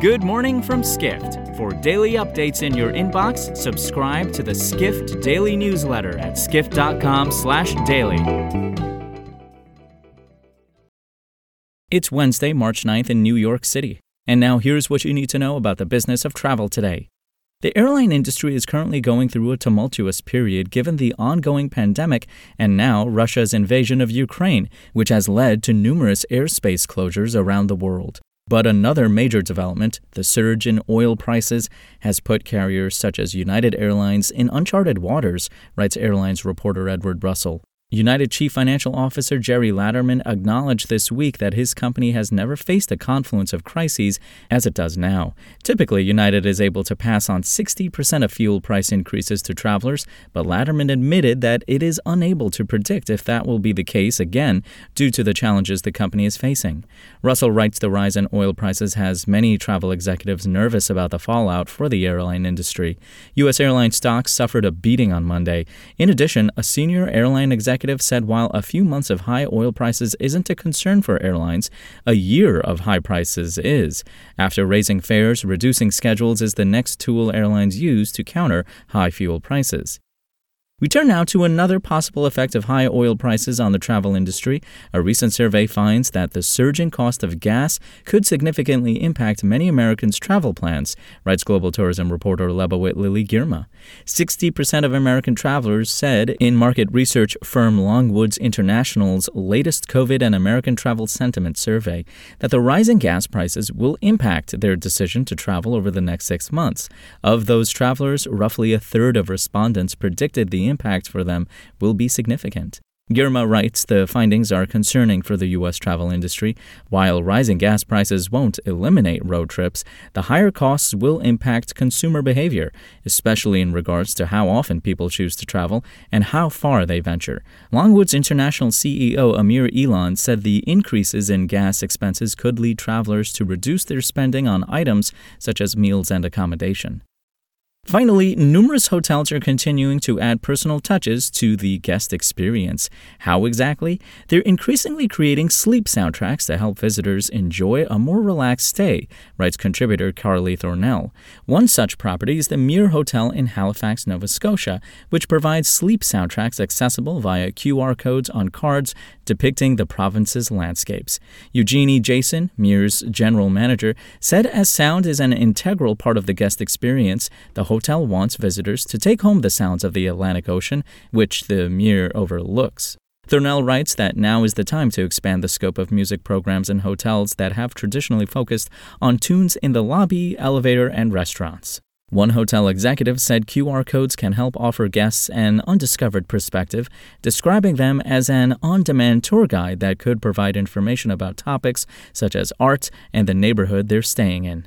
Good morning from Skift. For daily updates in your inbox, subscribe to the Skift Daily newsletter at skift.com/daily. It's Wednesday, March 9th in New York City. And now here's what you need to know about the business of travel today. The airline industry is currently going through a tumultuous period given the ongoing pandemic and now Russia's invasion of Ukraine, which has led to numerous airspace closures around the world. But another major development, the surge in oil prices, has put carriers such as United Airlines in uncharted waters, writes airlines reporter Edward Russell. United Chief Financial Officer Gerry Laderman acknowledged this week that his company has never faced a confluence of crises as it does now. Typically, United is able to pass on 60% of fuel price increases to travelers, but Laderman admitted that it is unable to predict if that will be the case again due to the challenges the company is facing. Russell writes the rise in oil prices has many travel executives nervous about the fallout for the airline industry. U.S. airline stocks suffered a beating on Monday. In addition, a senior airline executive executive said while a few months of high oil prices isn't a concern for airlines, a year of high prices is. After raising fares, reducing schedules is the next tool airlines use to counter high fuel prices. We turn now to another possible effect of high oil prices on the travel industry. A recent survey finds that the surging cost of gas could significantly impact many Americans' travel plans, writes global tourism reporter Lebawit Lily Girma. 60% of American travelers said in market research firm Longwoods International's latest COVID and American travel sentiment survey that the rising gas prices will impact their decision to travel over the next six months. Of those travelers, roughly a third of respondents predicted the impact for them will be significant. Girma writes the findings are concerning for the U.S. travel industry. While rising gas prices won't eliminate road trips, the higher costs will impact consumer behavior, especially in regards to how often people choose to travel and how far they venture. Longwoods International CEO Amir Eylon said the increases in gas expenses could lead travelers to reduce their spending on items such as meals and accommodation. Finally, numerous hotels are continuing to add personal touches to the guest experience. How exactly? They're increasingly creating sleep soundtracks to help visitors enjoy a more relaxed stay, writes contributor Carly Thornell. One such property is the Muir Hotel in Halifax, Nova Scotia, which provides sleep soundtracks accessible via QR codes on cards depicting the province's landscapes. Eugenie Jason, Muir's general manager, said as sound is an integral part of the guest experience, the hotel wants visitors to take home the sounds of the Atlantic Ocean, which the Muir overlooks. Thurnell writes that now is the time to expand the scope of music programs in hotels that have traditionally focused on tunes in the lobby, elevator, and restaurants. One hotel executive said QR codes can help offer guests an undiscovered perspective, describing them as an on demand tour guide that could provide information about topics such as art and the neighborhood they're staying in.